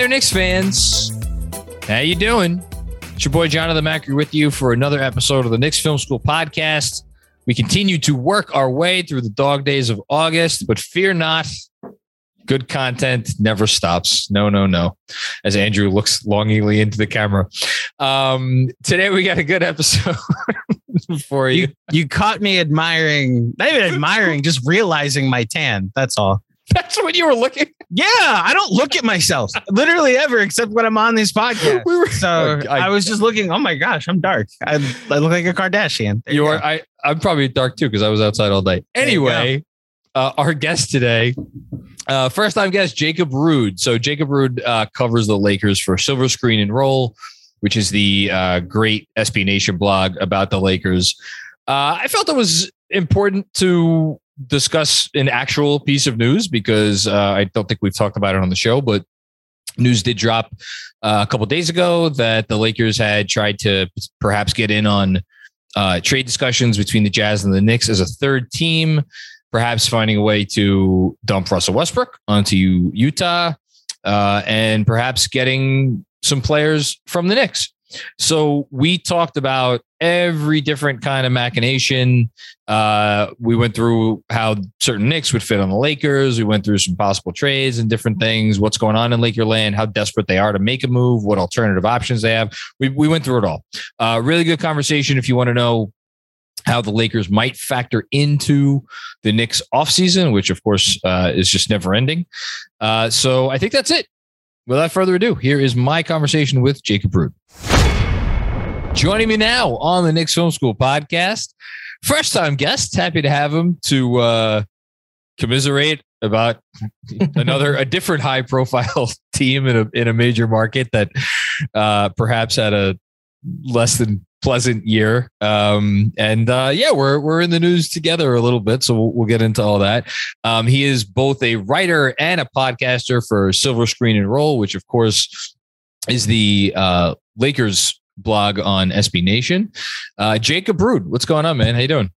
There, Knicks fans. How you doing? It's your boy John of Jonathan Macri with you for another episode of the Knicks Film School podcast. We continue to work our way through the dog days of August, but fear not. Good content never stops. No, no, no. As Andrew looks longingly into the camera. Um, today we got a good episode for you. you you caught me admiring not even admiring just realizing my tan that's all That's what you were looking. yeah i don't look at myself literally ever except when i'm on these podcasts We were so I- I, was just looking oh my gosh i'm dark i, I look like a kardashian There You are. I. I'm probably dark too because I was outside all day. Anyway, uh, our guest today, uh, first time guest Jacob Rude. So Jacob Rude uh, covers the Lakers for Silver Screen and Roll, which is the uh, great SB Nation blog about the Lakers. Uh, I felt it was important to discuss an actual piece of news because uh, I don't think we've talked about it on the show, but news did drop uh, a couple days ago that the Lakers had tried to perhaps get in on uh, trade discussions between the Jazz and the Knicks as a third team, perhaps finding a way to dump Russell Westbrook onto Utah, uh, and perhaps getting some players from the Knicks. So we talked about every different kind of machination. Uh, we went through how certain Knicks would fit on the Lakers. We went through some possible trades and different things. What's going on in Lakerland? How desperate they are to make a move? What alternative options they have? We we went through it all. Uh, really good conversation. If you want to know how the Lakers might factor into the Knicks offseason, which of course uh, is just never ending. Uh, so I think that's it. Without further ado, here is my conversation with Jacob Rude. Joining me now on the Knicks Film School podcast, first time guest. Happy to have him to uh, commiserate about another, a different high profile team in a, in a major market that uh, perhaps had a less than pleasant year. Um, and uh, yeah, we're we're in the news together a little bit, so we'll, we'll get into all that. Um, he is both a writer and a podcaster for Silver Screen and Roll, which of course is the uh, Lakers blog on SB Nation. Uh, Jacob Rude, what's going on, man? How you doing?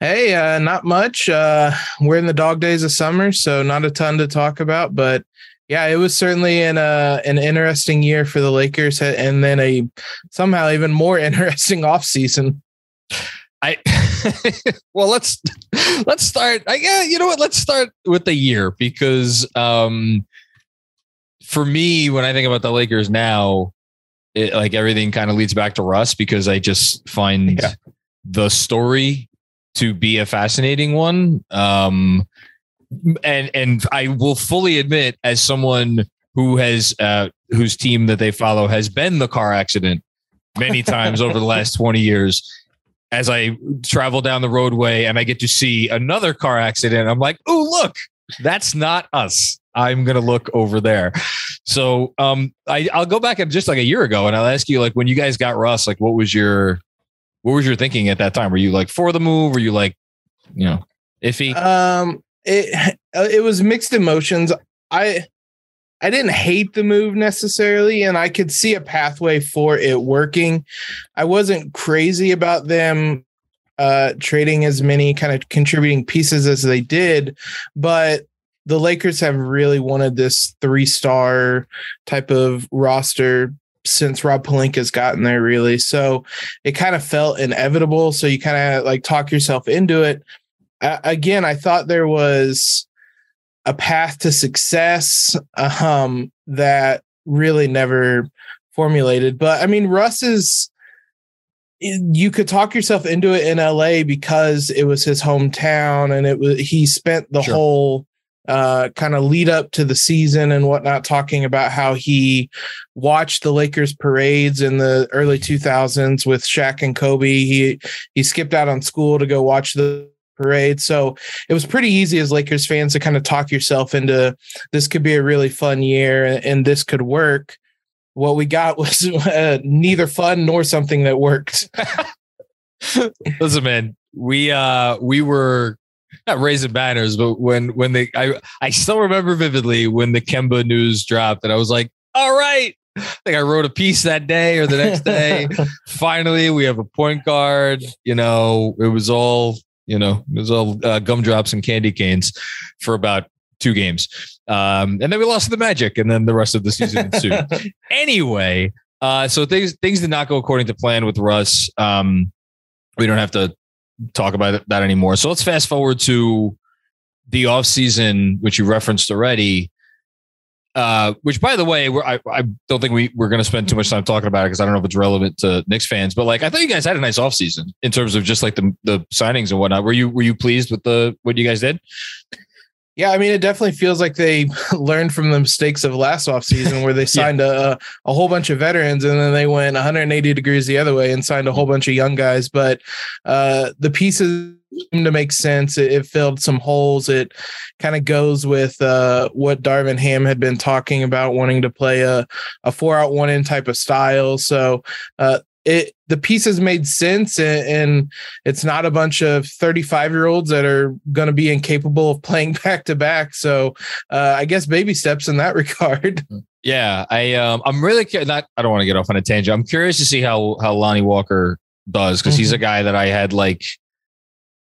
Hey, uh, not much. Uh, we're in the dog days of summer, so not a ton to talk about. But yeah, it was certainly an uh, an interesting year for the Lakers, and then a somehow even more interesting off season. I well, let's let's start. I yeah, you know what? Let's start with the year because um, for me, when I think about the Lakers now, it, like everything kind of leads back to Russ because I just find Yeah. the story to be a fascinating one. Um, and and I will fully admit, as someone who has uh, whose team that they follow has been the car accident many times over the last twenty years. As I travel down the roadway and I get to see another car accident, I'm like, "Oh, look, that's not us." I'm gonna look over there. So, um, I, I'll go back and just like a year ago, and I'll ask you, like, when you guys got Russ, like, what was your, what was your thinking at that time? Were you like for the move? Were you like, you know, iffy? Um, it it was mixed emotions. I I didn't hate the move necessarily, and I could see a pathway for it working. I wasn't crazy about them uh, trading as many kind of contributing pieces as they did, but the Lakers have really wanted this three star type of roster since Rob Pelinka's gotten there, really. So it kind of felt inevitable. So you kind of like talk yourself into it. Uh, again, I thought there was a path to success um, that really never formulated. But I mean, Russ is you could talk yourself into it in LA because it was his hometown and it was he spent the sure. whole uh, kind of lead up to the season and whatnot, talking about how he watched the Lakers parades in the early 2000s with Shaq and Kobe. He he skipped out on school to go watch the parade. So it was pretty easy as Lakers fans to kind of talk yourself into this could be a really fun year and this could work. What we got was uh, neither fun nor something that worked. Listen, man, we uh we were not raising banners, but when when they I I still remember vividly when the Kemba news dropped, and I was like, all right. I think I wrote a piece that day or the next day. Finally, we have a point guard. You know, it was all you know, it was all uh, gumdrops and candy canes for about two games. Um, and then we lost to the Magic, and then the rest of the season ensued. anyway, uh, so things things did not go according to plan with Russ. Um, we don't have to talk about that anymore. So let's fast forward to the offseason, which you referenced already. Uh, which, by the way, I, I don't think we, we're going to spend too much time talking about it because I don't know if it's relevant to Knicks fans. But like, I thought you guys had a nice offseason in terms of just like the the signings and whatnot. Were you were you pleased with the what you guys did? Yeah, I mean, it definitely feels like they learned from the mistakes of last offseason where they signed yeah. a, a whole bunch of veterans and then they went 180 degrees the other way and signed a whole bunch of young guys. But uh, the pieces to make sense. It, it filled some holes. It kind of goes with uh, what Darvin Ham had been talking about, wanting to play a, a four out one in type of style. So uh, it the pieces made sense and, and, it's not a bunch of 35 year olds that are going to be incapable of playing back to back so uh, i guess baby steps in that regard. Yeah i um i'm really not i don't want to get off on a tangent. I'm curious to see how how lonnie walker does because mm-hmm. he's a guy that i had like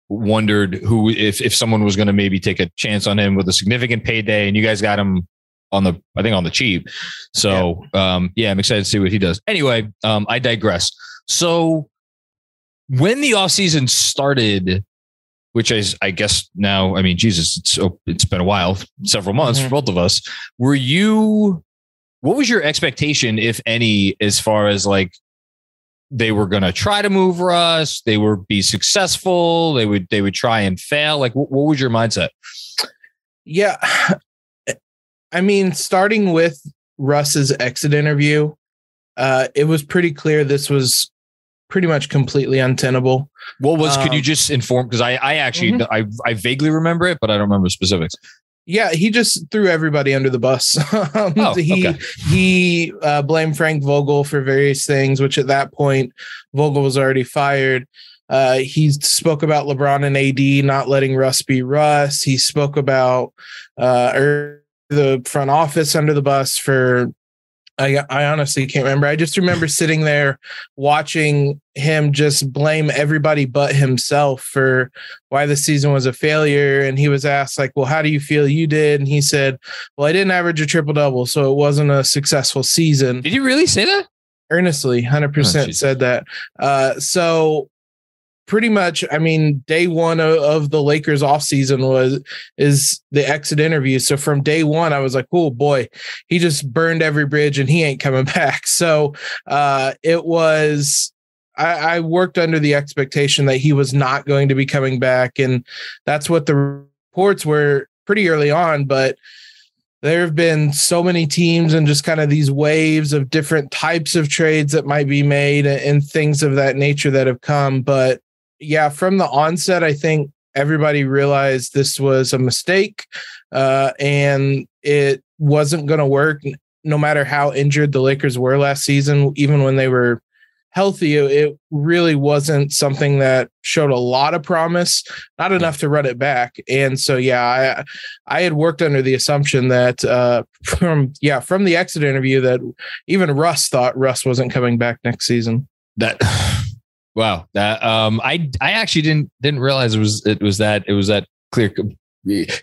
wondered who if if someone was going to maybe take a chance on him with a significant payday and you guys got him on the I think on the cheap. So yeah. um yeah, I'm excited to see what he does. Anyway, um I digress. So when the offseason started, which is I guess now, I mean, Jesus, it's oh, it's been a while, several months mm-hmm. for both of us. Were you what was your expectation, if any, as far as like they were going to try to move Russ, they would be successful, they would they would try and fail. Like, what, what was your mindset? Yeah, I mean, starting with Russ's exit interview, uh, it was pretty clear this was pretty much completely untenable. What was? Um, could you um, just inform? Because I, I actually, mm-hmm. I, I vaguely remember it, but I don't remember specifics. Yeah, he just threw everybody under the bus. um, oh, he okay. he uh, blamed Frank Vogel for various things, which at that point Vogel was already fired. Uh, he spoke about LeBron and AD not letting Russ be Russ. He spoke about uh, the front office under the bus for I, I honestly can't remember. I just remember sitting there watching him just blame everybody but himself for why the season was a failure. And he was asked, like, well, how do you feel you did? And he said, well, I didn't average a triple double, so it wasn't a successful season. Did you really say that? Earnestly, 100% oh, said that. Uh, so pretty much i mean day one of, the lakers offseason was is the exit interview. So from day one i was like oh boy he just burned every bridge and he ain't coming back. So uh it was I, I worked under the expectation that he was not going to be coming back and that's what the reports were pretty early on but there have been so many teams and just kind of these waves of different types of trades that might be made and things of that nature that have come but yeah, from the onset, I think everybody realized this was a mistake uh, and it wasn't going to work no matter how injured the Lakers were last season, even when they were healthy, it, really wasn't something that showed a lot of promise, not enough to run it back. And so, yeah, I I had worked under the assumption that uh, from yeah from the exit interview that even Russ thought Russ wasn't coming back next season. That wow, that um, I I actually didn't didn't realize it was it was that it was that clear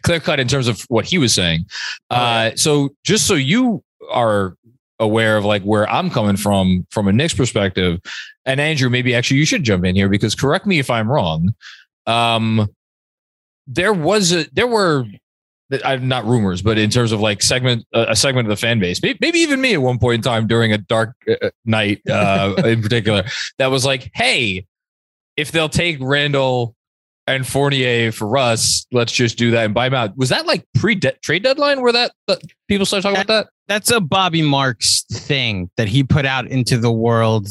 clear cut in terms of what he was saying. Uh, so just so you are aware of like where I'm coming from from a Knicks perspective. And Andrew, maybe actually you should jump in here because correct me if I'm wrong. Um, there was a there were I'm not rumors, but in terms of like segment a segment of the fan base, maybe even me at one point in time during a dark uh, night uh, in particular, that was like, hey, if they'll take Randle and Fournier for Russ, let's just do that and buy him out. Was that like pre trade deadline where that, that people started talking about that? That's a Bobby Marks thing that he put out into the world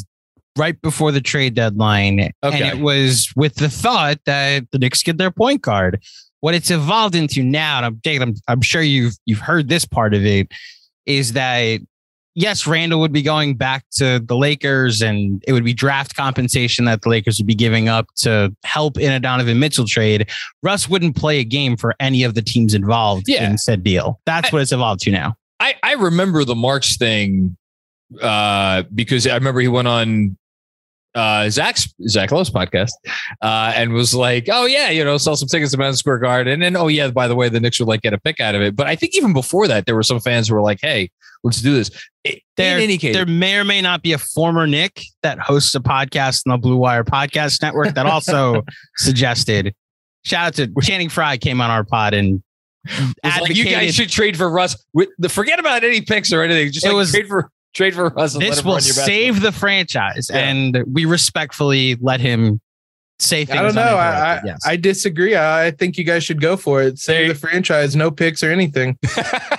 right before the trade deadline. Okay. And it was with the thought that the Knicks get their point guard. What it's evolved into now, and I'm, I'm, I'm sure you've you've heard this part of it, is that yes, Randle would be going back to the Lakers and it would be draft compensation that the Lakers would be giving up to help in a Donovan Mitchell trade. Russ wouldn't play a game for any of the teams involved yeah. in said deal. That's I, what it's evolved to now. I, I remember the Marks thing uh, because I remember he went on uh, Zach's Zach Lowe's podcast uh, and was like, "Oh yeah, you know, sell some tickets to Madison Square Garden." And then, oh yeah, by the way, the Knicks would like get a pick out of it. But I think even before that, there were some fans who were like, "Hey, let's do this." There, in any case, there may or may not be a former Knick that hosts a podcast on the Blue Wire Podcast Network that also suggested. Shout out to Channing Frye came on our pod and like, you guys should trade for Russ. The forget about any picks or anything. Just it like was, trade for trade for Russ. This will save the franchise, yeah. and we respectfully let him say things. I don't know. I I, yes. I, disagree. I think you guys should go for it. Save the franchise. No picks or anything.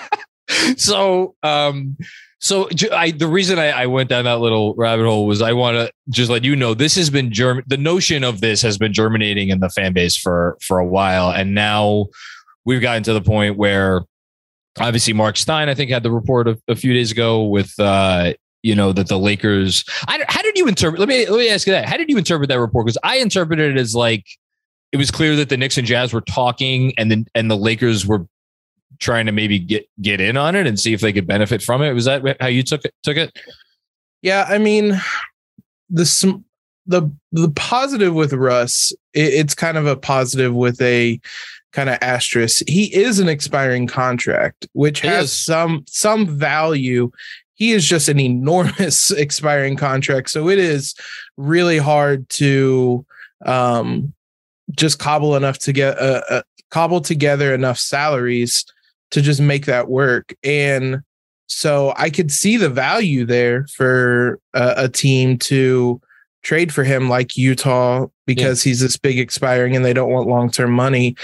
so, um, so I, the reason I, I, went down that little rabbit hole was I want to just let you know this has been germ. The notion of this has been germinating in the fan base for for a while, and now we've gotten to the point where obviously Marc Stein, I think, had the report a, a few days ago with uh, you know that the Lakers. I, how did you interpret? Let me let me ask you that. How did you interpret that report? Because I interpreted it as like it was clear that the Knicks and Jazz were talking, and then and the Lakers were trying to maybe get get in on it and see if they could benefit from it. Was that how you took it? Took it? Yeah, I mean, the the the positive with Russ, it, it's kind of a positive with a kind of asterisk. He is an expiring contract, which has some some value. He is just an enormous expiring contract, so it is really hard to um, just cobble enough to get a, a cobble together enough salaries to just make that work. And so I could see the value there for a, a team to trade for him like Utah because yeah. he's this big expiring and they don't want long term money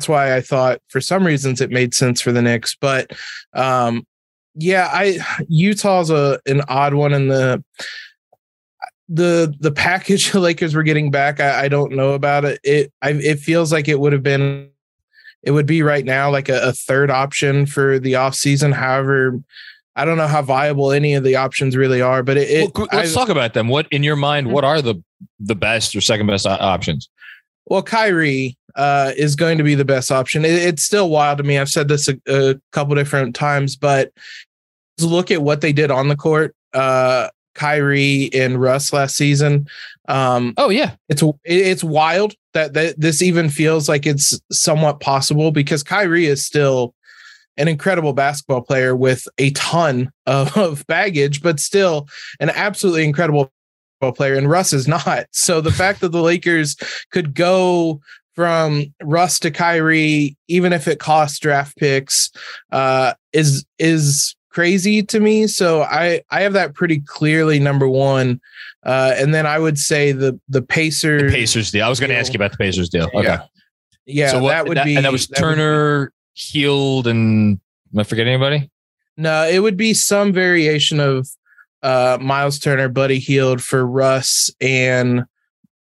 that's why I thought for some reasons it made sense for the Knicks. But um, yeah, I Utah's a an odd one in the the the package the Lakers were getting back. I, I don't know about it. It I, it feels like it would have been it would be right now like a, a third option for the offseason. However, I don't know how viable any of the options really are, but it, it well, let's I, talk about them. What in your mind, mm-hmm. what are the the best or second best options? Well, Kyrie uh, is going to be the best option. It, it's still wild to me. I've said this a, a couple different times, but look at what they did on the court. Uh, Kyrie and Russ last season. Um, oh yeah, it's it's wild that, that this even feels like it's somewhat possible because Kyrie is still an incredible basketball player with a ton of, of baggage, but still an absolutely incredible player, and Russ is not. So the fact that the Lakers could go from Russ to Kyrie, even if it costs draft picks, uh, is is crazy to me. So I I have that pretty clearly number one, uh, and then I would say the the Pacers the Pacers deal. I was going to ask you about the Pacers deal. Okay, yeah, yeah so what, that would that, be and that was that Turner, Hield, and am I forgetting anybody? No, it would be some variation of uh, Miles Turner, Buddy Hield for Russ, and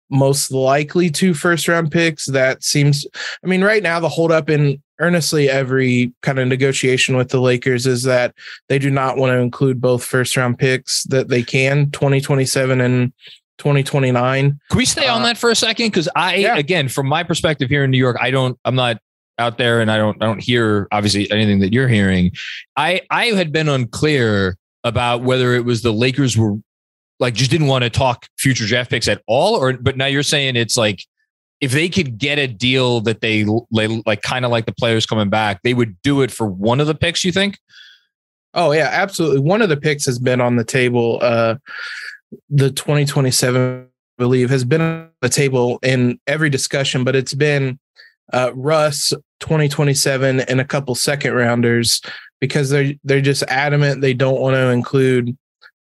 most likely two first round picks. That seems, I mean, right now the holdup in earnestly every kind of negotiation with the Lakers is that they do not want to include both first round picks that they can 2027 and 2029. Can we stay uh, on that for a second? Because I, yeah. again, from my perspective here in New York, I don't, I'm not out there and I don't, I don't hear obviously anything that you're hearing. I, I had been unclear about whether it was the Lakers were like just didn't want to talk future draft picks at all, or but now you're saying it's like if they could get a deal that they like kind of like the players coming back, they would do it for one of the picks, you think? Oh yeah, absolutely. One of the picks has been on the table. Uh the 2027 I believe has been on the table in every discussion, but it's been uh Russ 2027 and a couple second rounders because they're they're just adamant they don't want to include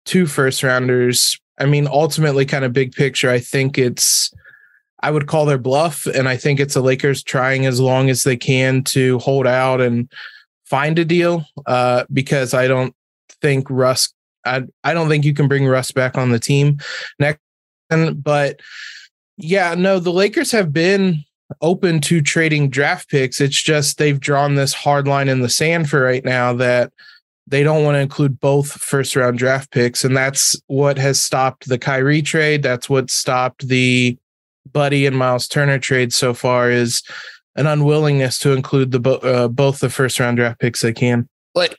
two first rounders. I mean, ultimately, kind of big picture, I think it's I would call their bluff. And I think it's the Lakers trying as long as they can to hold out and find a deal uh, because I don't think Russ, I, I don't think you can bring Russ back on the team next. But yeah, no, the Lakers have been open to trading draft picks. It's just they've drawn this hard line in the sand for right now that they don't want to include both first round draft picks. And that's what has stopped the Kyrie trade. That's what stopped the Buddy and Miles Turner trade so far is an unwillingness to include the uh, both the first round draft picks they can. But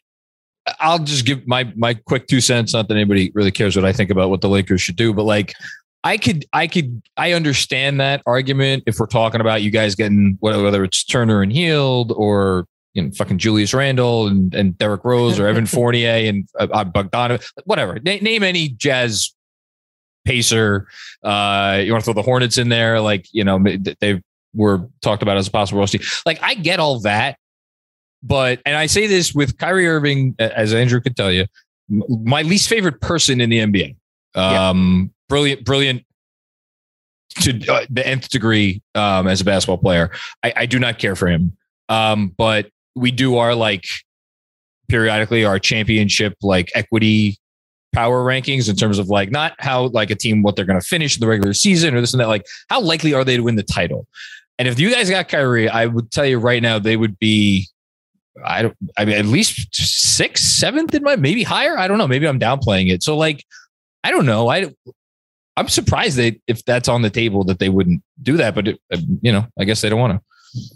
I'll just give my my quick two cents. Not that anybody really cares what I think about what the Lakers should do, but like I could I could I understand that argument if we're talking about you guys getting whether it's Turner and Hield or you know fucking Julius Randle and and Derrick Rose or Evan Fournier and uh, uh Bogdanovic, whatever. name any Jazz pacer. Uh, you want to throw the Hornets in there, like you know they were talked about as a possible roster. Like I get all that, but and I say this with Kyrie Irving, as Andrew could tell you, my least favorite person in the NBA. Um, yeah. Brilliant, brilliant to uh, the nth degree um, as a basketball player. I, I do not care for him, um, but we do our like periodically our championship like equity power rankings in terms of like not how like a team what they're going to finish in the regular season or this and that like how likely are they to win the title? And if you guys got Kyrie I would tell you right now they would be I don't I mean at least sixth seventh in my maybe higher? I don't know. Maybe I'm downplaying it. So like I don't know. I I'm surprised they if that's on the table that they wouldn't do that but it, uh, you know I guess they don't want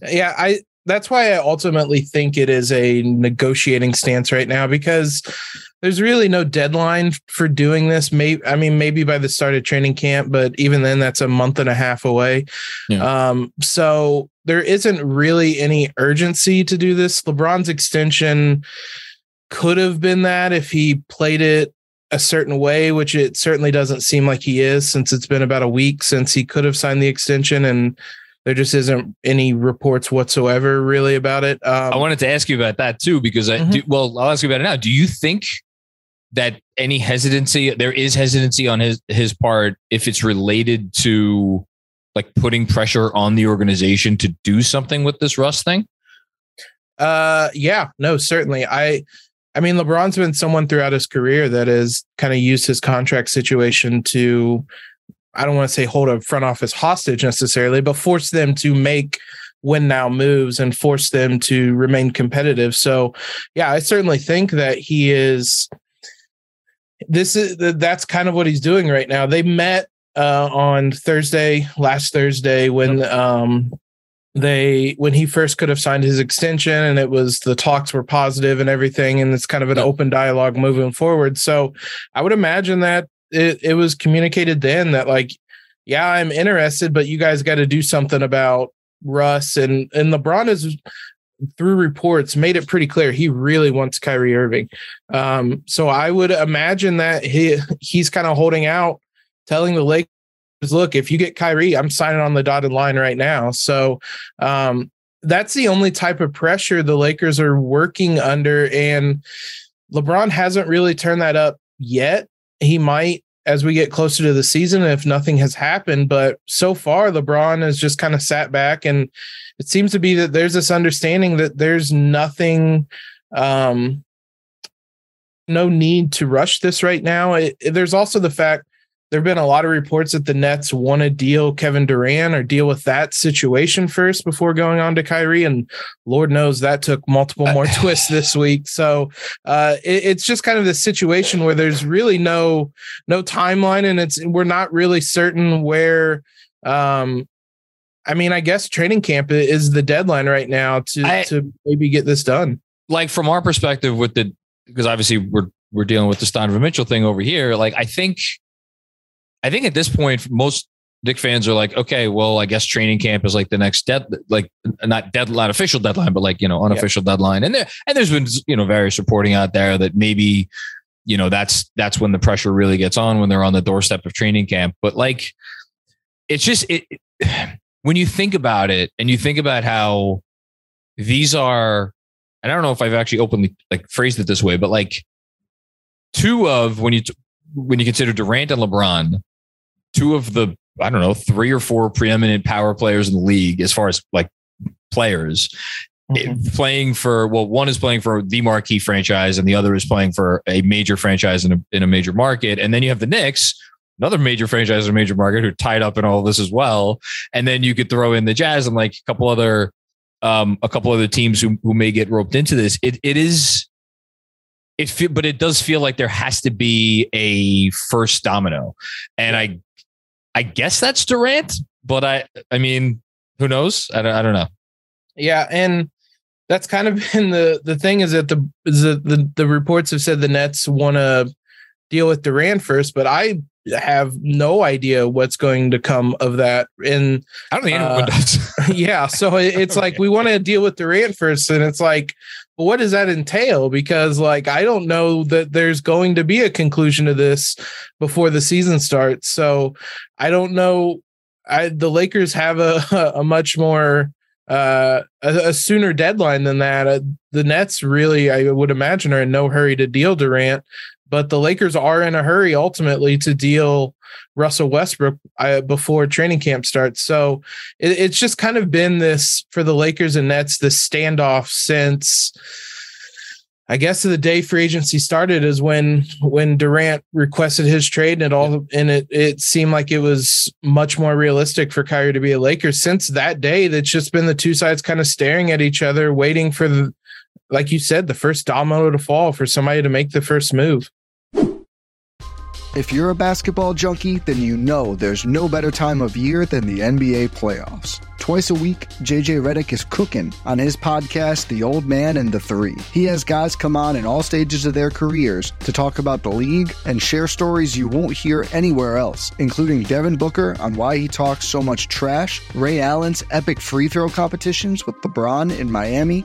to yeah I that's why I ultimately think it is a negotiating stance right now because there's really no deadline for doing this. Maybe I mean maybe by the start of training camp, but even then that's a month and a half away. Yeah. Um, so there isn't really any urgency to do this. LeBron's extension could have been that if he played it a certain way, which it certainly doesn't seem like he is since it's been about a week since he could have signed the extension and there just isn't any reports whatsoever really about it. Um, I wanted to ask you about that too, because I mm-hmm. do, well, I'll ask you about it now. Do you think that any hesitancy, there is hesitancy on his, his part if it's related to like putting pressure on the organization to do something with this Russ thing? Uh, yeah, no, certainly. I, I mean, LeBron's been someone throughout his career that has kind of used his contract situation to I don't want to say hold a front office hostage necessarily, but force them to make win now moves and force them to remain competitive. So, yeah, I certainly think that he is. This is that's kind of what he's doing right now. They met uh, on Thursday, last Thursday, when um, they when he first could have signed his extension, and it was the talks were positive and everything, and it's kind of an open dialogue moving forward. So, I would imagine that it, it was communicated then that like, yeah, I'm interested, but you guys got to do something about Russ and and LeBron is through reports made it pretty clear he really wants Kyrie Irving. Um, so I would imagine that he he's kind of holding out, telling the Lakers, look, if you get Kyrie, I'm signing on the dotted line right now. So um, that's the only type of pressure the Lakers are working under, and LeBron hasn't really turned that up yet. He might as we get closer to the season if nothing has happened. But so far, LeBron has just kind of sat back, and it seems to be that there's this understanding that there's nothing, um, no need to rush this right now. It, it, there's also the fact there have been a lot of reports that the Nets want to deal Kevin Durant or deal with that situation first before going on to Kyrie. And Lord knows that took multiple more twists this week. So uh, it, it's just kind of this situation where there's really no no timeline, and it's we're not really certain where. Um, I mean, I guess training camp is the deadline right now to I, to maybe get this done. Like from our perspective, with the because obviously we're we're dealing with the Donovan Mitchell thing over here. Like I think, I think at this point, most Knick fans are like, okay, well, I guess training camp is like the next dead, like not deadline, official deadline, but like you know unofficial yeah. deadline. And there and there's been you know various reporting out there that maybe you know that's that's when the pressure really gets on when they're on the doorstep of training camp. But like, it's just it when you think about it and you think about how these are and I don't know if I've actually openly like phrased it this way, but like two of when you when you consider Durant and LeBron, two of the I don't know three or four preeminent power players in the league as far as like players. Mm-hmm. Playing for well, one is playing for the marquee franchise, and the other is playing for a major franchise in a in a major market. And then you have the Knicks, another major franchise in a major market, who tied up in all this as well. And then you could throw in the Jazz and like a couple other um, a couple other teams who, who may get roped into this. It it is it feel, but it does feel like there has to be a first domino, and I I guess that's Durant, but I I mean who knows? I don't, I don't know. Yeah, and that's kind of been the the thing is that the is that the the reports have said the Nets want to deal with Durant first, but I have no idea what's going to come of that. And I don't think anyone uh, does. yeah. So it's like we want to deal with Durant first. And it's like, what does that entail? Because like I don't know that there's going to be a conclusion to this before the season starts. So I don't know. I the Lakers have a a much more uh a, a sooner deadline than that. Uh, the Nets really, I would imagine, are in no hurry to deal Durant but the Lakers are in a hurry ultimately to deal Russell Westbrook uh, before training camp starts. So it, it's just kind of been this for the Lakers and Nets, this standoff since I guess the day free agency started is when when Durant requested his trade and it all and it it seemed like it was much more realistic for Kyrie to be a Laker. Since that day, that's just been the two sides kind of staring at each other, waiting for the like you said, the first domino to fall for somebody to make the first move. If you're a basketball junkie, then you know there's no better time of year than the NBA playoffs. Twice a week, JJ Redick is cooking on his podcast, The Old Man and the Three. He has guys come on in all stages of their careers to talk about the league and share stories you won't hear anywhere else, including Devin Booker on why he talks so much trash, Ray Allen's epic free throw competitions with LeBron in Miami,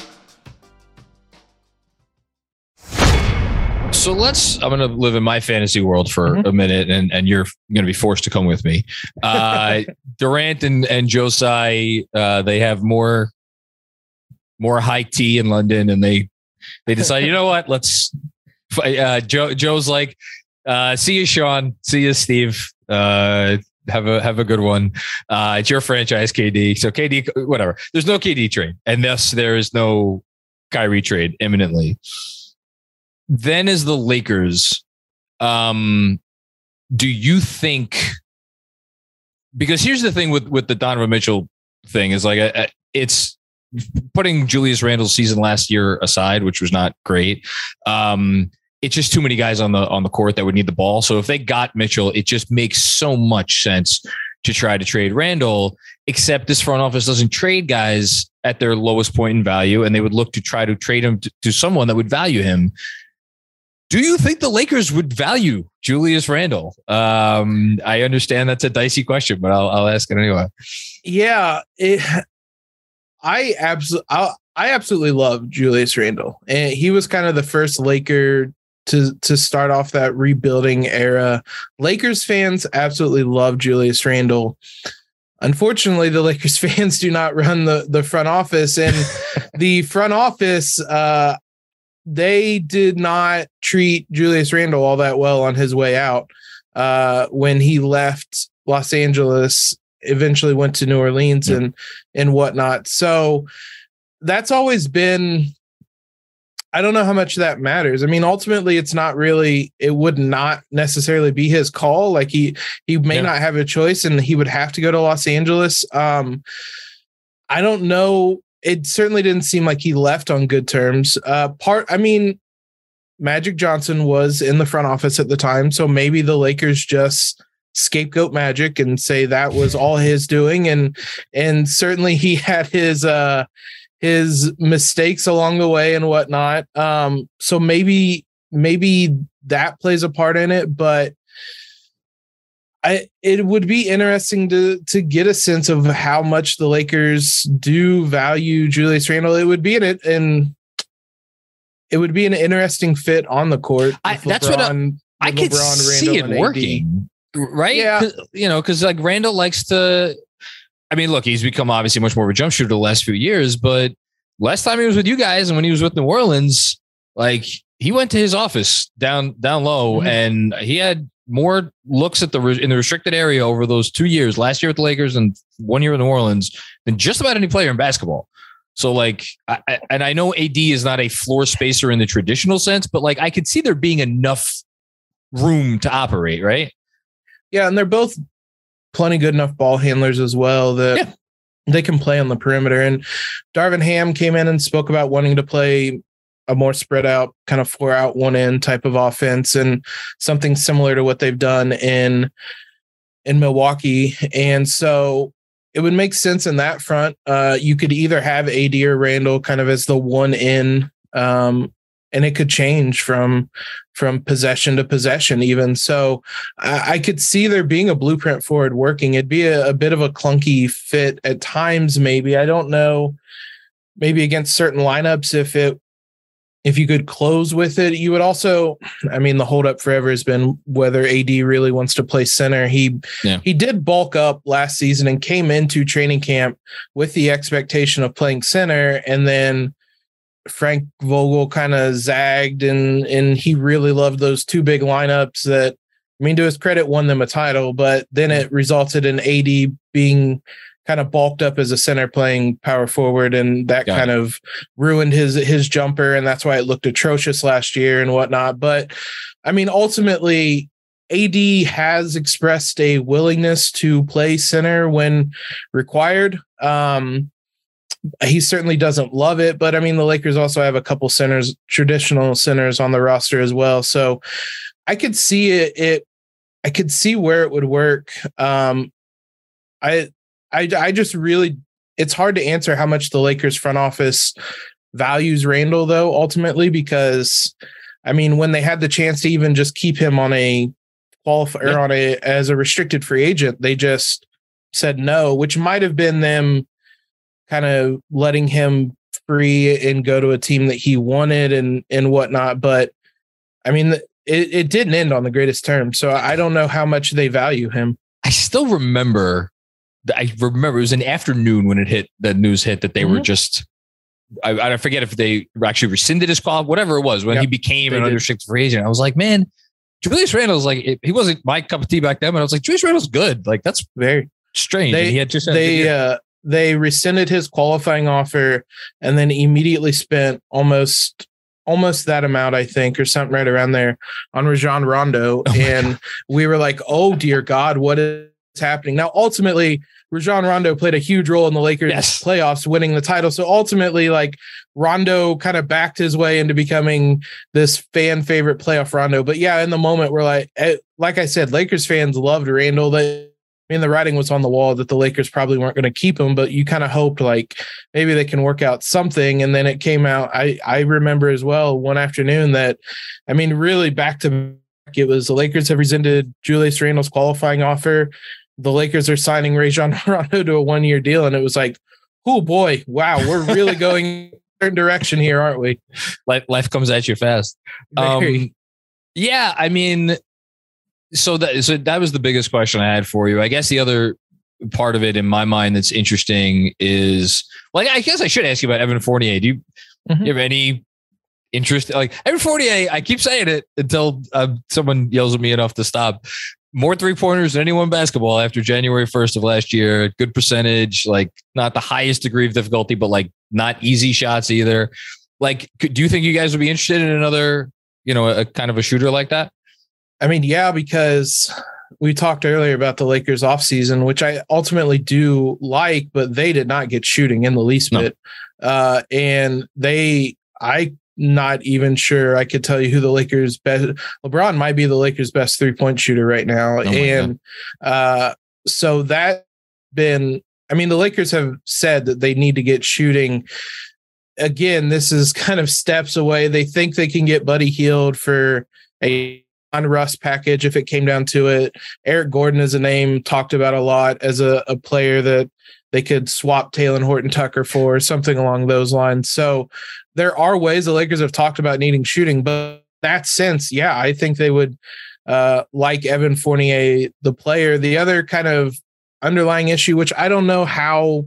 So let's. I'm going to live in my fantasy world for mm-hmm. a minute, and and you're going to be forced to come with me. Uh, Durant and and Joe Tsai, uh, they have more more high tea in London, and they they decide, you know what? Let's. Uh, Joe Joe's like, uh, see you, Sean. See you, Steve. Uh, have a have a good one. Uh, it's your franchise, KD. So KD, whatever. There's no KD trade, and thus there is no Kyrie trade imminently. Then is the Lakers. Um, do you think? Because here's the thing with with the Donovan Mitchell thing is like a, uh, a, uh, it's putting Julius Randle's season last year aside, which was not great. Um, it's just too many guys on the on the court that would need the ball. So if they got Mitchell, it just makes so much sense to try to trade Randle. Except this front office doesn't trade guys at their lowest point in value, and they would look to try to trade him to, to someone that would value him. Do you think the Lakers would value Julius Randle? Um, I understand that's a dicey question, but I'll, I'll ask it anyway. Yeah, it, I absolutely, I absolutely love Julius Randle, and he was kind of the first Laker to to start off that rebuilding era. Lakers fans absolutely love Julius Randle. Unfortunately, the Lakers fans do not run the the front office, and the front office uh, they did not treat Julius Randle all that well on his way out uh, when he left Los Angeles. Eventually went to New Orleans yeah. and and whatnot. So that's always been I don't know how much that matters. I mean, ultimately, it's not really. It would not necessarily be his call. Like he he may yeah. not have a choice, and he would have to go to Los Angeles. Um, I don't know. It certainly didn't seem like he left on good terms. Uh, part. I mean, Magic Johnson was in the front office at the time, so maybe the Lakers just scapegoat Magic and say that was all his doing, and and certainly he had his. uh his mistakes along the way and whatnot. Um, so maybe maybe that plays a part in it, but I it would be interesting to to get a sense of how much the Lakers do value Julius Randle. It would be in it and it would be an interesting fit on the court. I, that's what I, I could see it working, right? Yeah, you know, because like Randle likes to I mean, look, he's become obviously much more of a jump shooter the last few years, but last time he was with you guys and when he was with New Orleans, like he went to his office down down low mm-hmm. and he had more looks at the in the restricted area over those two years, last year with the Lakers and one year in New Orleans, than just about any player in basketball. So like, I, and I know AD is not a floor spacer in the traditional sense, but like I could see there being enough room to operate, right? Yeah, and they're both plenty good enough ball handlers as well that yeah. they can play on the perimeter. And Darvin Ham came in and spoke about wanting to play a more spread out, kind of four out, one in type of offense, and something similar to what they've done in in Milwaukee. And so it would make sense in that front. Uh, you could either have AD or Randle kind of as the one in um, and it could change from from possession to possession even so I, I could see there being a blueprint for it working it'd be a, a, bit of a clunky fit at times maybe i don't know maybe against certain lineups if it if you could close with it you would also i mean the holdup forever has been whether ad really wants to play center. He yeah. he did bulk up last season and came into training camp with the expectation of playing center. And then Frank Vogel kind of zagged and and he really loved those two big lineups that I mean to his credit won them a title, but then it resulted in AD being kind of bulked up as a center playing power forward and that Got kind it. of ruined his his jumper and that's why it looked atrocious last year and whatnot. But I mean ultimately AD has expressed a willingness to play center when required. Um, he certainly doesn't love it, but I mean, the Lakers also have a couple centers, traditional centers on the roster as well. So I could see it. it I could see where it would work. Um, I, I, I just really, it's hard to answer how much the Lakers front office values Randle, though, ultimately, because I mean, when they had the chance to even just keep him on a qualify yeah. on a as a restricted free agent, they just said no, which might have been them kind of letting him free and go to a team that he wanted and and whatnot. But I mean, it, it didn't end on the greatest terms. So I don't know how much they value him. I still remember. I remember it was an afternoon when it hit the news hit that they mm-hmm. were just. I, I forget if they actually rescinded his call, whatever it was, when yep, he became an unrestricted free agent. I was like, man, Julius Randle's like he wasn't my cup of tea back then, but I was like, Julius Randle's good. Like that's very strange. They, he had just they uh, they rescinded his qualifying offer and then immediately spent almost almost that amount, I think, or something right around there on Rajon Rondo. Oh and we were like, oh dear God, what is happening? Now, ultimately, Rajon Rondo played a huge role in the Lakers yes. playoffs, winning the title. So ultimately, like Rondo kind of backed his way into becoming this fan favorite playoff Rondo. But yeah, in the moment, we're like, eh, like I said, Lakers fans loved Randle. They I mean, the writing was on the wall that the Lakers probably weren't going to keep him, but you kind of hoped like maybe they can work out something. And then it came out. I I remember as well one afternoon that, I mean, really back to it was the Lakers have rescinded Julius Randle's qualifying offer. The Lakers are signing Rajon Rondo to a one year deal, and it was like, oh boy, wow, we're really going certain direction here, aren't we? Life life comes at you fast. Um, yeah, I mean, so that so that was the biggest question I had for you. I guess the other part of it in my mind that's interesting is like I guess I should ask you about Evan Fournier. Do you, mm-hmm. you have any interest? Like Evan Fournier, I keep saying it until uh, someone yells at me enough to stop. More three pointers than anyone basketball after January 1st of last year. Good percentage, like not the highest degree of difficulty, but like not easy shots either. Like, do you think you guys would be interested in another, you know, a, a kind of a shooter like that? I mean, yeah, because we talked earlier about the Lakers offseason, which I ultimately do like, but they did not get shooting in the least no. bit. Uh, and they, I not even sure I could tell you who the Lakers best LeBron might be the Lakers best three point shooter right now. Oh and uh, so that been I mean the Lakers have said that they need to get shooting. Again, this is kind of steps away. They think they can get Buddy Hield for a on Russ package if it came down to it. Eric Gordon is a name talked about a lot as a, a player that they could swap Talen Horton Tucker for something along those lines. So there are ways the Lakers have talked about needing shooting, but that sense, yeah, I think they would uh, like Evan Fournier, the player. The other kind of underlying issue, which I don't know how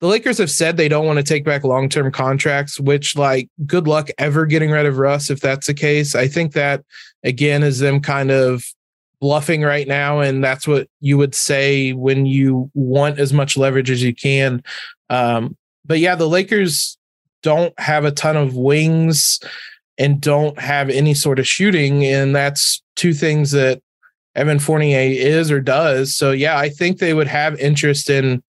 the Lakers have said they don't want to take back long term contracts, which, like, good luck ever getting rid of Russ if that's the case. I think that, again, is them kind of bluffing right now. And that's what you would say when you want as much leverage as you can. Um, but yeah, the Lakers don't have a ton of wings and don't have any sort of shooting. And that's two things that Evan Fournier is or does. So yeah, I think they would have interest in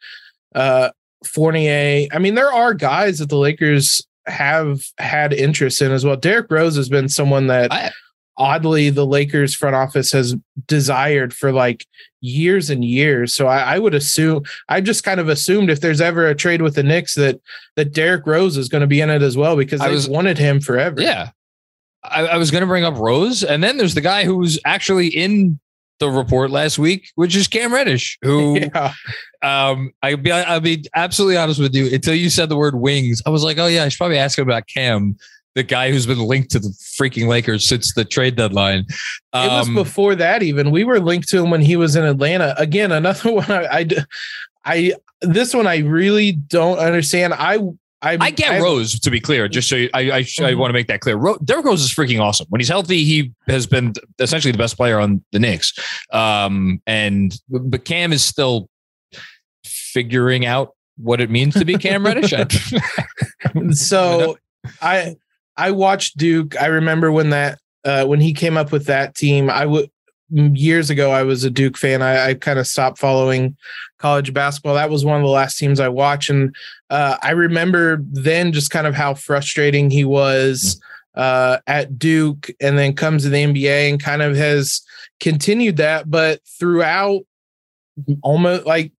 uh, Fournier. I mean, there are guys that the Lakers have had interest in as well. Derrick Rose has been someone that I, oddly the Lakers front office has desired for like years and years. So I, I, would assume I just kind of assumed if there's ever a trade with the Knicks that that Derrick Rose is going to be in it as well because I was, wanted him forever. Yeah. I, I was going to bring up Rose, and then there's the guy who's actually in the report last week, which is Cam Reddish, who yeah. um I'll be I'll be absolutely honest with you. Until you said the word wings, I was like, oh yeah, I should probably ask him about Cam, the guy who's been linked to the freaking Lakers since the trade deadline. Um, it was um, before that even. We were linked to him when he was in Atlanta. Again, another one I I, I this one I really don't understand. I I, I get I, Rose to be clear, just so you, I I, mm-hmm. I want to make that clear. Ro- Derrick Rose is freaking awesome. When he's healthy, he has been essentially the best player on the Knicks. Um, and but Cam is still figuring out what it means to be Cam Reddish. so I I watched Duke. I remember when that uh, when he came up with that team. I would years ago I was a Duke fan. I, I kind of stopped following college basketball. That was one of the last teams I watched, and uh, I remember then just kind of how frustrating he was uh, at Duke, and then comes to the NBA and kind of has continued that, but throughout almost like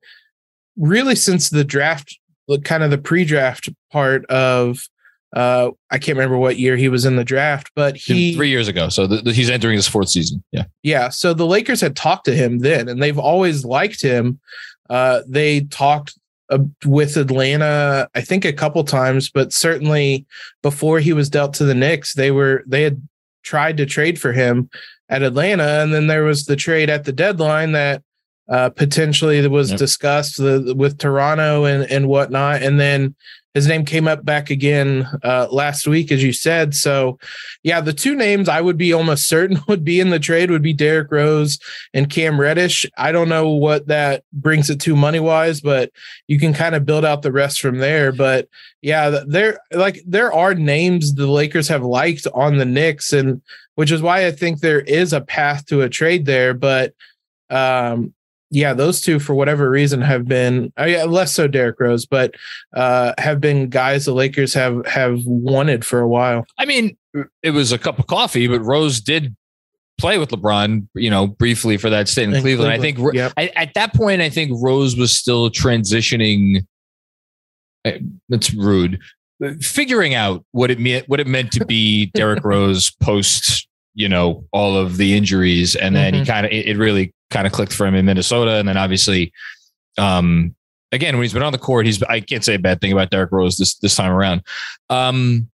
really since the draft, kind of the pre-draft part of uh, I can't remember what year he was in the draft, but he three years ago. So the, the, he's entering his fourth season. Yeah, yeah. So the Lakers had talked to him then, and they've always liked him. Uh, they talked uh, with Atlanta, I think a couple times, but certainly before he was dealt to the Knicks, they were they had tried to trade for him at Atlanta, and then there was the trade at the deadline that uh, potentially that was yep. discussed the, with Toronto and and whatnot, and then his name came up back again uh, last week, as you said. So, yeah, the two names I would be almost certain would be in the trade would be Derrick Rose and Cam Reddish. I don't know what that brings it to money wise, but you can kind of build out the rest from there. But yeah, there like there are names the Lakers have liked on the Knicks, and which is why I think there is a path to a trade there. But um, yeah, those two for whatever reason have been uh, yeah, less so Derrick Rose, but uh, have been guys the Lakers have have wanted for a while. I mean, it was a cup of coffee, but Rose did play with LeBron, you know, briefly for that stint in, in Cleveland. Cleveland. I think yep. I, at that point, I think Rose was still transitioning. It's rude, figuring out what it meant, what it meant to be Derrick Rose post, you know, all of the injuries, and then mm-hmm. he kind of it, it really kind of clicked for him in Minnesota. And then obviously, um, again, when he's been on the court, he's I can't say a bad thing about Derrick Rose this this time around. Um,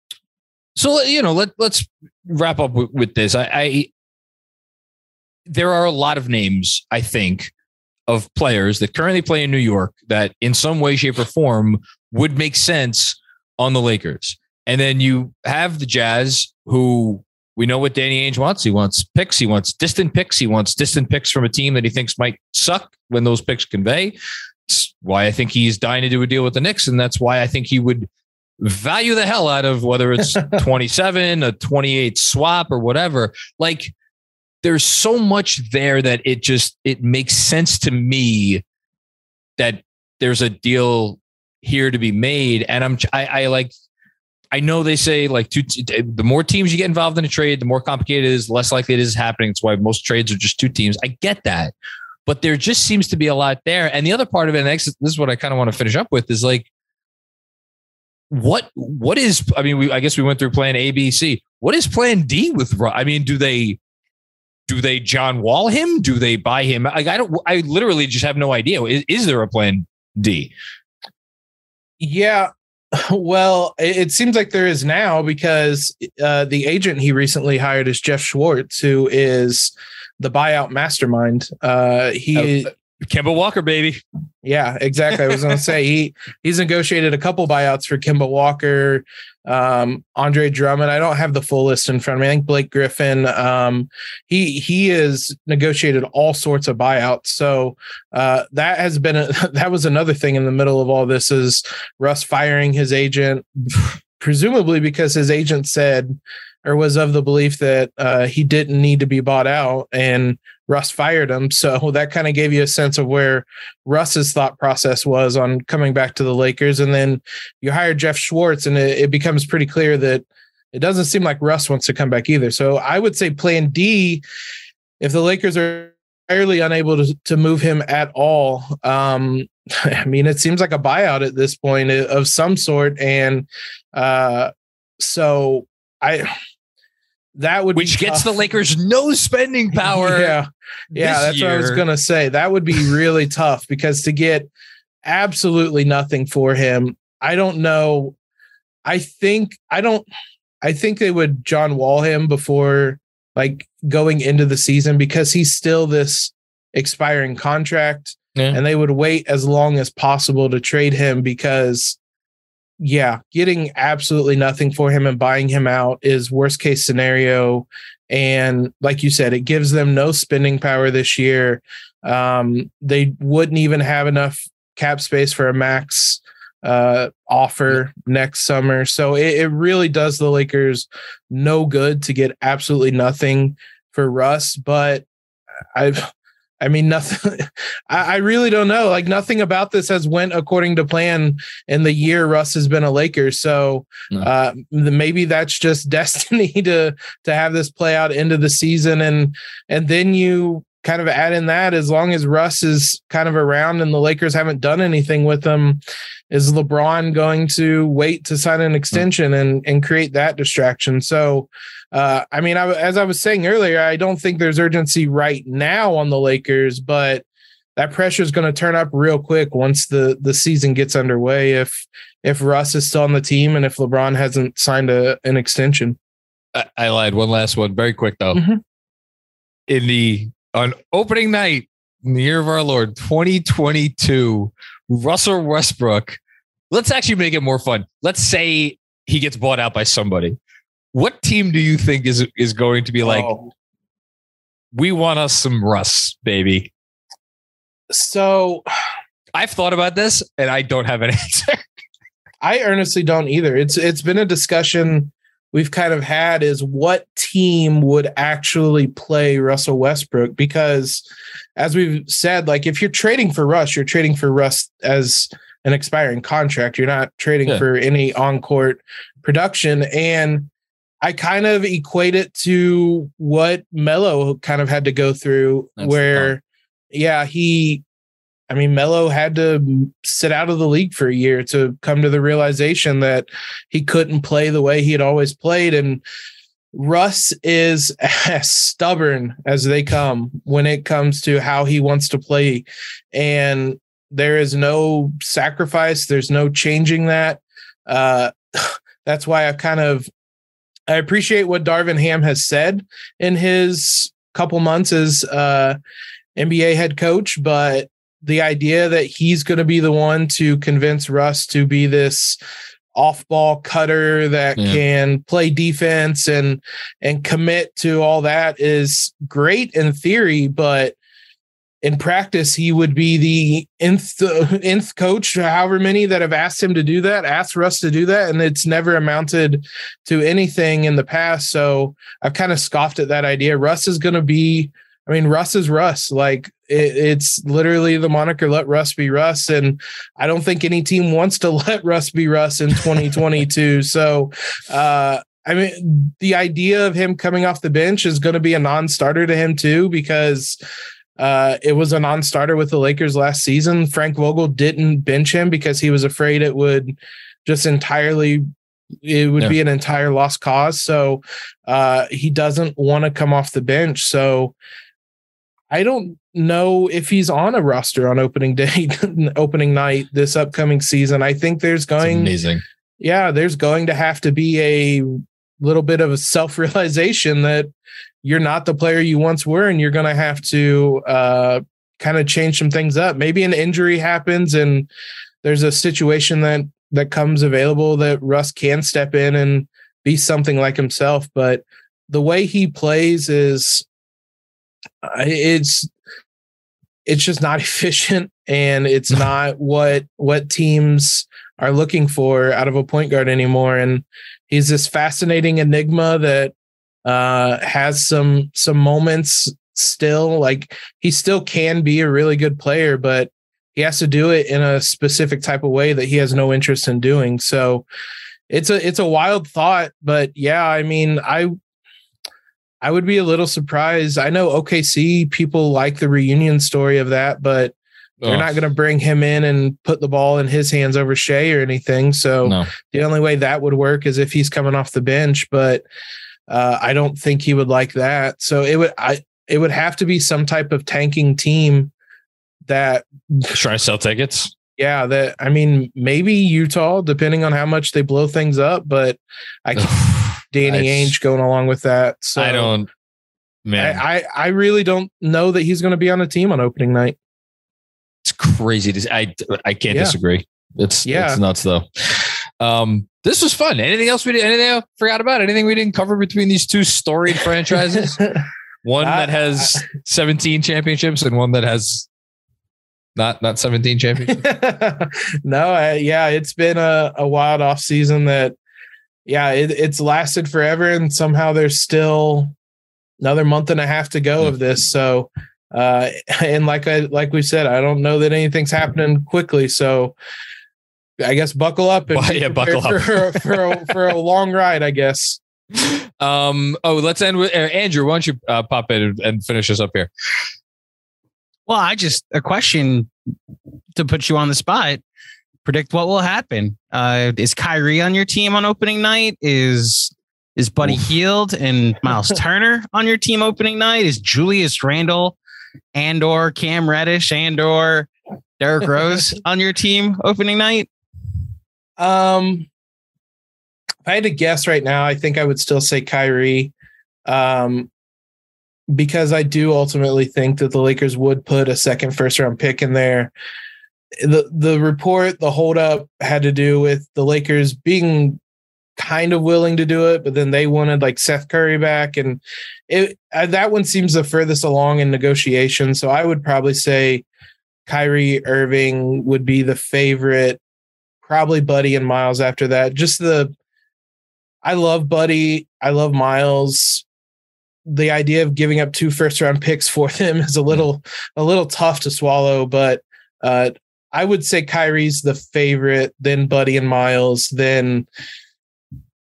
so you know, let let's wrap up with, with this. I, I there are a lot of names I think of players that currently play in New York that in some way, shape, or form would make sense on the Lakers. And then you have the Jazz who we know what Danny Ainge wants. He wants picks. He wants distant picks. He wants distant picks from a team that he thinks might suck when those picks convey. It's why I think he's dying to do a deal with the Knicks. And that's why I think he would value the hell out of whether it's 27, a 28 swap or whatever. Like there's so much there that it just it makes sense to me that there's a deal here to be made. And I'm I, I like I know they say like two, the more teams you get involved in a trade, the more complicated it is, less likely it is happening. It's why most trades are just two teams. I get that, but there just seems to be a lot there. And the other part of it, this is what I kind of want to finish up with, is like, what what is? I mean, we I guess we went through plan A, B, C. What is plan D with? I mean, do they do they John Wall him? Do they buy him? Like, I don't. I literally just have no idea. Is, is there a plan D? Yeah, well, it seems like there is now because uh, the agent he recently hired is Jeff Schwartz, who is the buyout mastermind. Uh, he uh, Kemba Walker, baby. Yeah, exactly. I was going to say he he's negotiated a couple buyouts for Kemba Walker, um, Andre Drummond. I don't have the full list in front of me. I think Blake Griffin. Um, he he has negotiated all sorts of buyouts. So uh, that has been a, that was another thing in the middle of all this is Russ firing his agent, presumably because his agent said or was of the belief that uh, he didn't need to be bought out and Russ fired him. So that kind of gave you a sense of where Russ's thought process was on coming back to the Lakers. And then you hire Jeff Schwartz, and it, it becomes pretty clear that it doesn't seem like Russ wants to come back either. So I would say plan D, if the Lakers are entirely unable to, to move him at all, um, I mean, it seems like a buyout at this point of some sort. And uh, so I that would which gets the Lakers no spending power. yeah, yeah, that's year. what I was gonna say. That would be really tough because to get absolutely nothing for him, I don't know. I think I don't. I think they would John Wall him before like going into the season because he's still this expiring contract, yeah. and they would wait as long as possible to trade him because yeah, getting absolutely nothing for him and buying him out is worst case scenario. And like you said, it gives them no spending power this year. Um, they wouldn't even have enough cap space for a max uh, offer next summer. So it, it really does the Lakers no good to get absolutely nothing for Russ. But I've I mean, nothing. I, I, really don't know. Like nothing about this has went according to plan in the year Russ has been a Laker. So no. uh, maybe that's just destiny to to have this play out into the season, and and then you kind of add in that as long as Russ is kind of around and the Lakers haven't done anything with him, is LeBron going to wait to sign an extension and and create that distraction? So uh, I mean, I, as I was saying earlier, I don't think there's urgency right now on the Lakers, but that pressure is going to turn up real quick once the the season gets underway. If if Russ is still on the team and if LeBron hasn't signed a, an extension. I, I, lied. One last one, very quick though. Mm-hmm. In the on opening night, in the year of our Lord 2022, Russell Westbrook. Let's actually make it more fun. Let's say he gets bought out by somebody. What team do you think is is going to be like? Oh. We want us some Russ, baby. So I've thought about this and I don't have an answer. I earnestly don't either. It's it's been a discussion we've kind of had is what team would actually play Russell Westbrook because as we've said like if you're trading for Russ you're trading for Russ as an expiring contract. You're not trading yeah. for any on-court production. And I kind of equate it to what Melo kind of had to go through That's where yeah he I mean, Melo had to sit out of the league for a year to come to the realization that he couldn't play the way he had always played. And Russ is as stubborn as they come when it comes to how he wants to play. And there is no sacrifice, there's no changing that. Uh, that's why I kind of I appreciate what Darvin Ham has said in his couple months as uh, NBA head coach, but the idea that he's going to be the one to convince Russ to be this off-ball cutter that yeah. can play defense and and commit to all that is great in theory, but in practice, he would be the nth, nth coach, however many that have asked him to do that, asked Russ to do that, and it's never amounted to anything in the past. So I've kind of scoffed at that idea. Russ is going to be I mean, Russ is Russ. Like it, it's literally the moniker "Let Russ be Russ," and I don't think any team wants to let Russ be Russ in 2022. so, uh, I mean, the idea of him coming off the bench is going to be a non-starter to him too, because uh, it was a non-starter with the Lakers last season. Frank Vogel didn't bench him because he was afraid it would just entirely it would yeah. be an entire lost cause. So uh, he doesn't want to come off the bench. So I don't know if he's on a roster on opening day, opening night this upcoming season. I think there's going amazing. Yeah, there's going to have to be a little bit of a self realization that you're not the player you once were, and you're going to have to uh, kind of change some things up. Maybe an injury happens, and there's a situation that that comes available that Russ can step in and be something like himself. But the way he plays is it's it's just not efficient and it's not what what teams are looking for out of a point guard anymore. And he's this fascinating enigma that uh has some some moments still. Like he still can be a really good player but he has to do it in a specific type of way that he has no interest in doing. So it's a it's a wild thought but yeah i mean i I would be a little surprised. I know OKC people like the reunion story of that, but they're oh. not going to bring him in and put the ball in his hands over Shai or anything. So no. the only way that would work is if he's coming off the bench, but uh, I don't think he would like that. So it would I it would have to be some type of tanking team that try to sell tickets. Yeah, that I mean maybe Utah, depending on how much they blow things up, but I Danny I, Ainge going along with that. So I don't, man. I, I, I really don't know that he's going to be on a team on opening night. It's crazy. To, I I can't yeah. disagree. It's yeah, it's nuts though. Um, this was fun. Anything else we did? Anything I forgot about? Anything we didn't cover between these two storied franchises? one that has 17 championships and one that has not not 17 championships. no, uh, yeah, it's been a, a wild off season that yeah, it, it's lasted forever, and somehow there's still another month and a half to go of this. So, uh, and like I like we said, I don't know that anything's happening quickly. So, I guess buckle up and well, yeah, buckle for, up for, for, a, for a long ride. I guess. Um. Oh, let's end with uh, Andrew. Why don't you uh, pop in and, and finish us up here? Well, I just a question to put you on the spot predict what will happen. Uh, is Kyrie on your team on opening night? Is is Buddy Oof. Hield and Miles Turner on your team opening night? Is Julius Randle and or Cam Reddish and or Derrick Rose on your team opening night? Um, if I had to guess right now, I think I would still say Kyrie. Um, because I do ultimately think that the Lakers would put a second first round pick in there. The the report, the holdup had to do with the Lakers being kind of willing to do it, but then they wanted like Seth Curry back, and it uh, that one seems the furthest along in negotiation. So I would probably say Kyrie Irving would be the favorite, probably Buddy and Miles after that. Just the I love Buddy, I love Miles the idea of giving up two first round picks for them is a little a little tough to swallow but uh, I would say Kyrie's the favorite then Buddy and Miles then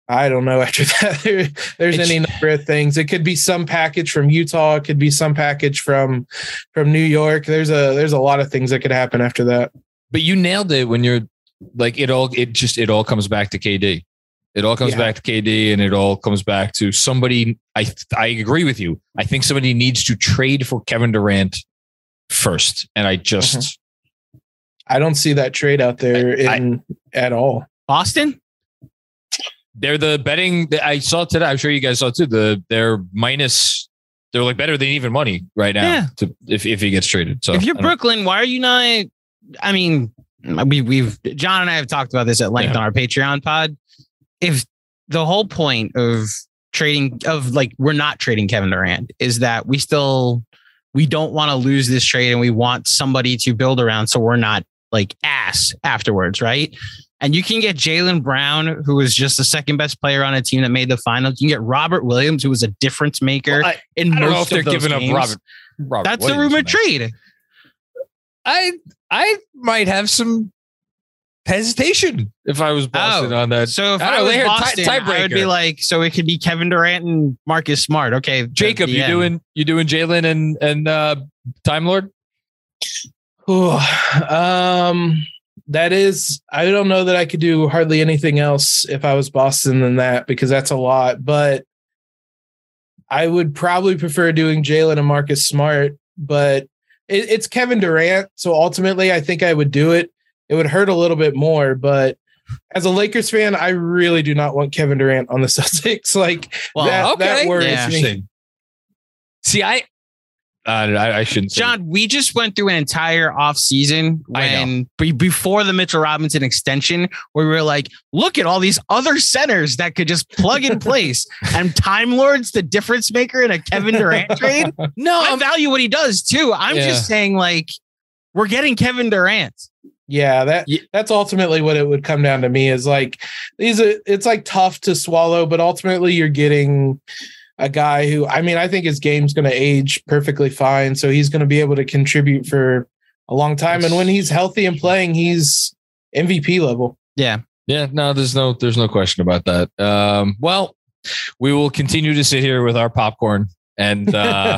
I don't know after that there, there's it's, any number of things it could be some package from Utah it could be some package from from New York there's a there's a lot of things that could happen after that but you nailed it when you're like it all it just it all comes back to KD it all comes yeah. back to KD and it all comes back to somebody. I I agree with you. I think somebody needs to trade for Kevin Durant first. And I just mm-hmm. I don't see that trade out there in I, at all. Boston? They're the betting that I saw today. I'm sure you guys saw too. The they're minus they're like better than even money right now yeah. to, if, if he gets traded. So if you're Brooklyn, why are you not I mean, we we've John and I have talked about this at length yeah. on our Patreon pod if the whole point of trading of like we're not trading Kevin Durant is that we still we don't want to lose this trade and we want somebody to build around so we're not like ass afterwards, right? And you can get Jaylen Brown, who was just the second best player on a team that made the finals. You can get Robert Williams, who was a difference maker well, I, in I most of those games. Robert, Robert That's Williams, a rumor trade. I I might have some hesitation if I was Boston oh, on that. So if I, I was Boston, tie, I would be like, so it could be Kevin Durant and Marcus Smart. Okay, Jacob, you end. doing you doing Jaylen and and uh, Time Lord? Um, that is, I don't know that I could do hardly anything else if I was Boston than that because that's a lot. But I would probably prefer doing Jaylen and Marcus Smart, but it, it's Kevin Durant, so ultimately I think I would do it it would hurt a little bit more. But as a Lakers fan, I really do not want Kevin Durant on the Celtics. Like well, that, okay. that worries yeah. me. See, I uh, I, I, shouldn't. Say. John, we just went through an entire off season when before the Mitchell Robinson extension, where we were like, look at all these other centers that could just plug in place. and Time Lord's the difference maker in a Kevin Durant trade. No, I value what he does too. I'm yeah. just saying, like, we're getting Kevin Durant. Yeah, that that's ultimately what it would come down to me is like these are it's like tough to swallow, but ultimately you're getting a guy who I mean, I think his game's gonna age perfectly fine. So he's gonna be able to contribute for a long time. And when he's healthy and playing, he's MVP level. Yeah. Yeah, no, there's no there's no question about that. Um, well, we will continue to sit here with our popcorn and uh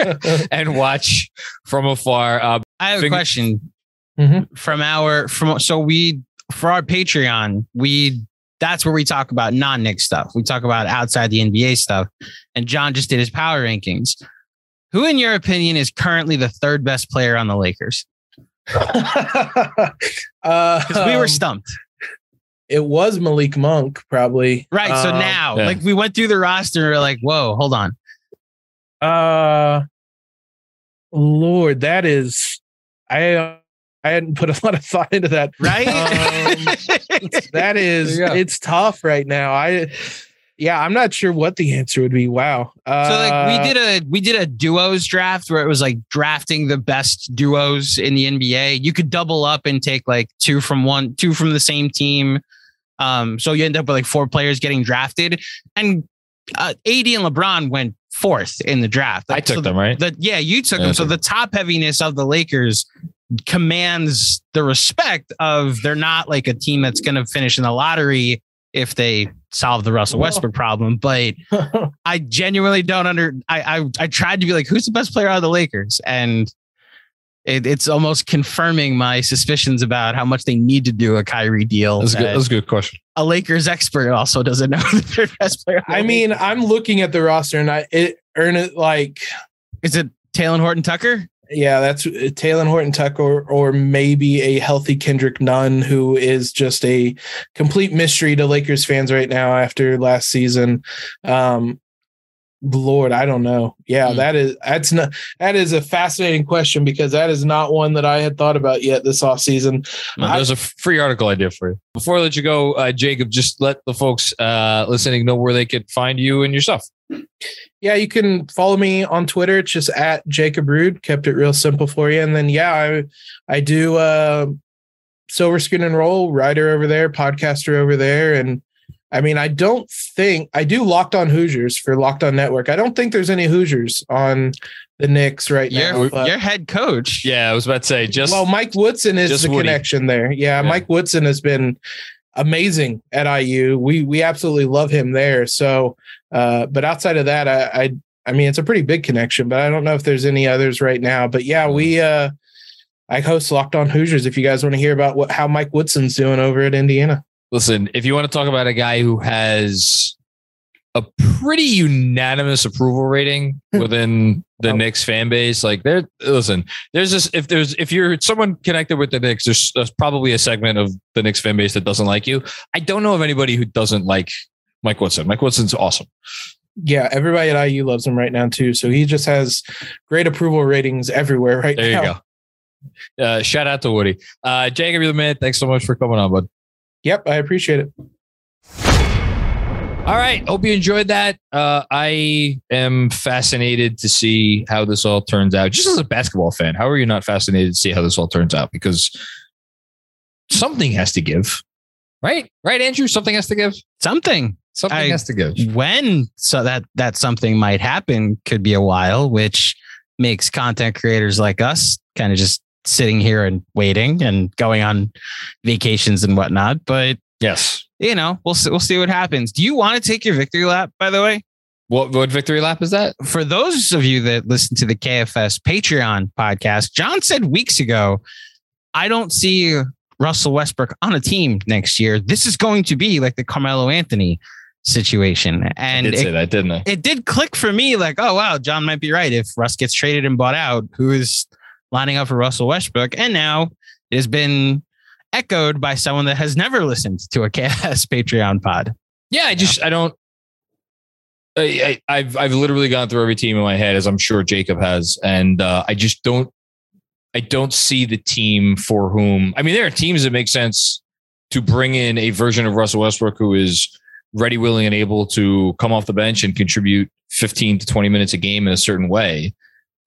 and watch from afar. Uh, I have a question mm-hmm. from our from so we for our Patreon we that's where we talk about non Knicks stuff. We talk about outside the NBA stuff. And John just did his power rankings. Who, in your opinion, is currently the third best player on the Lakers? Because uh, we were um, stumped. It was Malik Monk, probably. Right. So um, now, yeah. like, we went through the roster and we are like, whoa, hold on. Uh, Lord, that is, I I hadn't put a lot of thought into that. Right. Um, that is, it's tough right now. I, yeah, I'm not sure what the answer would be. Wow. Uh, so like we did a we did a duos draft where it was like drafting the best duos in the NBA. You could double up and take like two from one, two from the same team. Um, so you end up with like four players getting drafted, and uh, AD and LeBron went fourth in the draft. I took so them right. The, yeah, you took yeah, them. So the top heaviness of the Lakers commands the respect of they're not like a team that's going to finish in the lottery if they solve the Russell Westbrook problem. But I genuinely don't under. I, I I tried to be like, who's the best player out of the Lakers, and it, it's almost confirming my suspicions about how much they need to do a Kyrie deal. That's, good, that's a good question. A Lakers expert also doesn't know the best player. I mean, I'm looking at the roster and I it earn it like is it Talen Horton Tucker? Yeah, that's uh, Talen Horton Tucker or, or maybe a healthy Kendrick Nunn, who is just a complete mystery to Lakers fans right now after last season. Um, Lord, I don't know. Yeah, mm. that is that's not that is a fascinating question because that is not one that I had thought about yet this off season. Well, there's a free article idea for you. Before I let you go, uh, Jacob, just let the folks uh, listening know where they could find you and your stuff. Yeah, you can follow me on Twitter. It's just at Jacob Rude. Kept it real simple for you. And then yeah, I I do uh, Silver Screen and Roll writer over there, podcaster over there, and I mean, I don't think I do Locked On Hoosiers for Locked On Network. I don't think there's any Hoosiers on the Knicks right your, now. Your head coach. Yeah, I was about to say just well, Mike Woodson is the Woody. connection there. Yeah, yeah, Mike Woodson has been amazing at IU. We we absolutely love him there. So, uh, but outside of that, I, I I mean, it's a pretty big connection, but I don't know if there's any others right now. But yeah, we uh, I host Locked On Hoosiers. If you guys want to hear about what how Mike Woodson's doing over at Indiana. Listen, if you want to talk about a guy who has a pretty unanimous approval rating within the oh. Knicks fan base, like there, listen, there's this, if there's, if you're someone connected with the Knicks, there's, there's probably a segment of the Knicks fan base that doesn't like you. I don't know of anybody who doesn't like Mike Woodson. Mike Woodson's awesome. Yeah, everybody at IU loves him right now too. So he just has great approval ratings everywhere right there now. There you go. Uh, shout out to Woody. Uh, Jacob, you're the man. Thanks so much for coming on, bud. Yep, I appreciate it. All right. Hope you enjoyed that. Uh, I am fascinated to see how this all turns out. Just as a basketball fan, how are you not fascinated to see how this all turns out? Because something has to give, right? Right, Andrew? Something has to give. Something. Something I, has to give. When so that that something might happen could be a while, which makes content creators like us kind of just sitting here and waiting and going on vacations and whatnot. But yes, you know, we'll see, we'll see what happens. Do you want to take your victory lap? By the way, what what victory lap is that? For those of you that listen to the KFS Patreon podcast, John said weeks ago, I don't see Russell Westbrook on a team next year. This is going to be like the Carmelo Anthony situation. And I did it, say that, didn't I? It did click for me like, oh wow, John might be right. If Russ gets traded and bought out, who is lining up for Russell Westbrook. And now it has been echoed by someone that has never listened to a KS Patreon pod. Yeah, I just, I don't, I, have I've literally gone through every team in my head, as I'm sure Jacob has, and uh, I just don't, I don't see the team for whom. I mean, there are teams that make sense to bring in a version of Russell Westbrook who is ready, willing, and able to come off the bench and contribute 15 to 20 minutes a game in a certain way.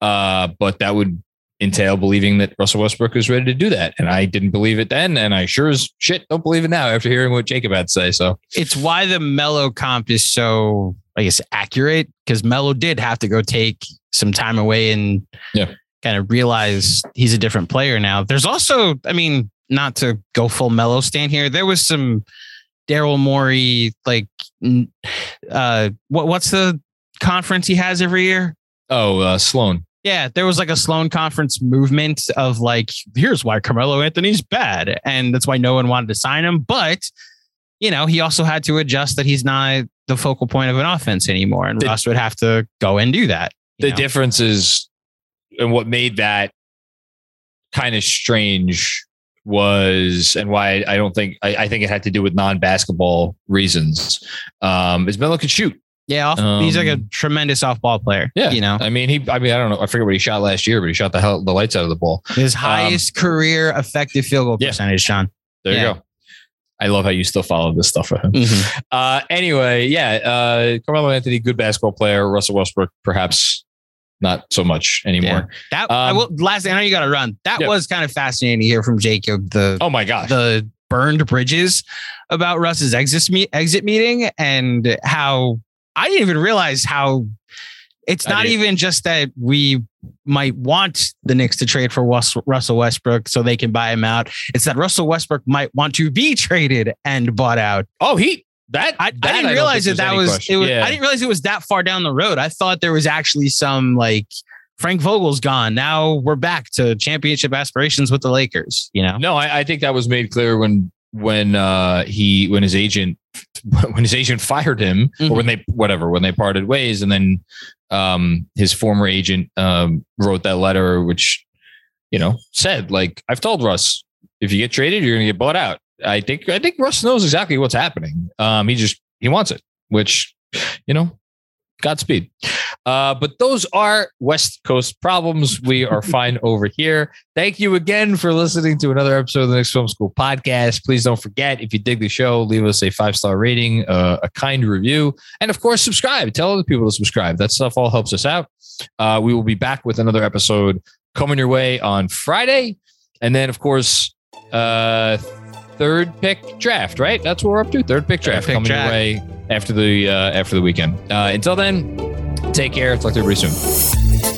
Uh, but that would entail believing that Russell Westbrook is ready to do that. And I didn't believe it then. And I sure as shit don't believe it now after hearing what Jacob had to say. So it's why the Melo comp is so, I guess, accurate because Melo did have to go take some time away and yeah. kind of realize he's a different player now. There's also, I mean, not to go full Melo stand here, there was some Daryl Morey, like, uh, what, what's the conference he has every year? Oh, uh, Sloan. Yeah, there was like a Sloan conference movement of like, here's why Carmelo Anthony's bad. And that's why no one wanted to sign him. But, you know, he also had to adjust that he's not the focal point of an offense anymore. And the, Russ would have to go and do that. The know? difference is, and what made that kind of strange was, and why I don't think, I, I think it had to do with non basketball reasons, um, is Melo could shoot. Yeah, off, um, he's like a um, tremendous off ball player. Yeah, you know. I mean, he. I mean, I don't know. I forget what he shot last year, but he shot the hell the lights out of the ball. His um, highest um, career effective field goal yeah. percentage, Sean. There yeah. you go. I love how you still follow this stuff for him. Mm-hmm. Uh, anyway, yeah, uh, Carmelo Anthony, good basketball player. Russell Westbrook, perhaps not so much anymore. Yeah. That um, I will, last, I know you got to run. That yeah. was kind of fascinating to hear from Jacob. The oh my god, the burned bridges about Russ's exit me- exit meeting and how I didn't even realize how it's not even just that we might want the Knicks to trade for Russell Westbrook so they can buy him out. It's that Russell Westbrook might want to be traded and bought out. Oh, he that I, that I didn't I realize that that was it was yeah. I didn't realize it was that far down the road. I thought there was actually some like Frank Vogel's gone. Now we're back to championship aspirations with the Lakers. You know? No, I, I think that was made clear when when uh, he when his agent when his agent fired him mm-hmm. or when they whatever when they parted ways and then um, his former agent um, wrote that letter which you know said like I've told Russ if you get traded you're gonna get bought out. I think I think Russ knows exactly what's happening. Um, he just he wants it, which you know Godspeed. Uh, but those are West Coast problems. We are fine over here. Thank you again for listening to another episode of the Knicks Film School podcast. Please don't forget, if you dig the show, leave us a five star rating, uh, a kind review, and of course, subscribe. Tell other people to subscribe. That stuff all helps us out. Uh, we will be back with another episode coming your way on Friday. And then, of course, uh, third pick draft, right? That's what we're up to. Third pick draft third pick coming draft. your way after the uh, after the weekend. Uh, until then, take care. Talk to everybody soon.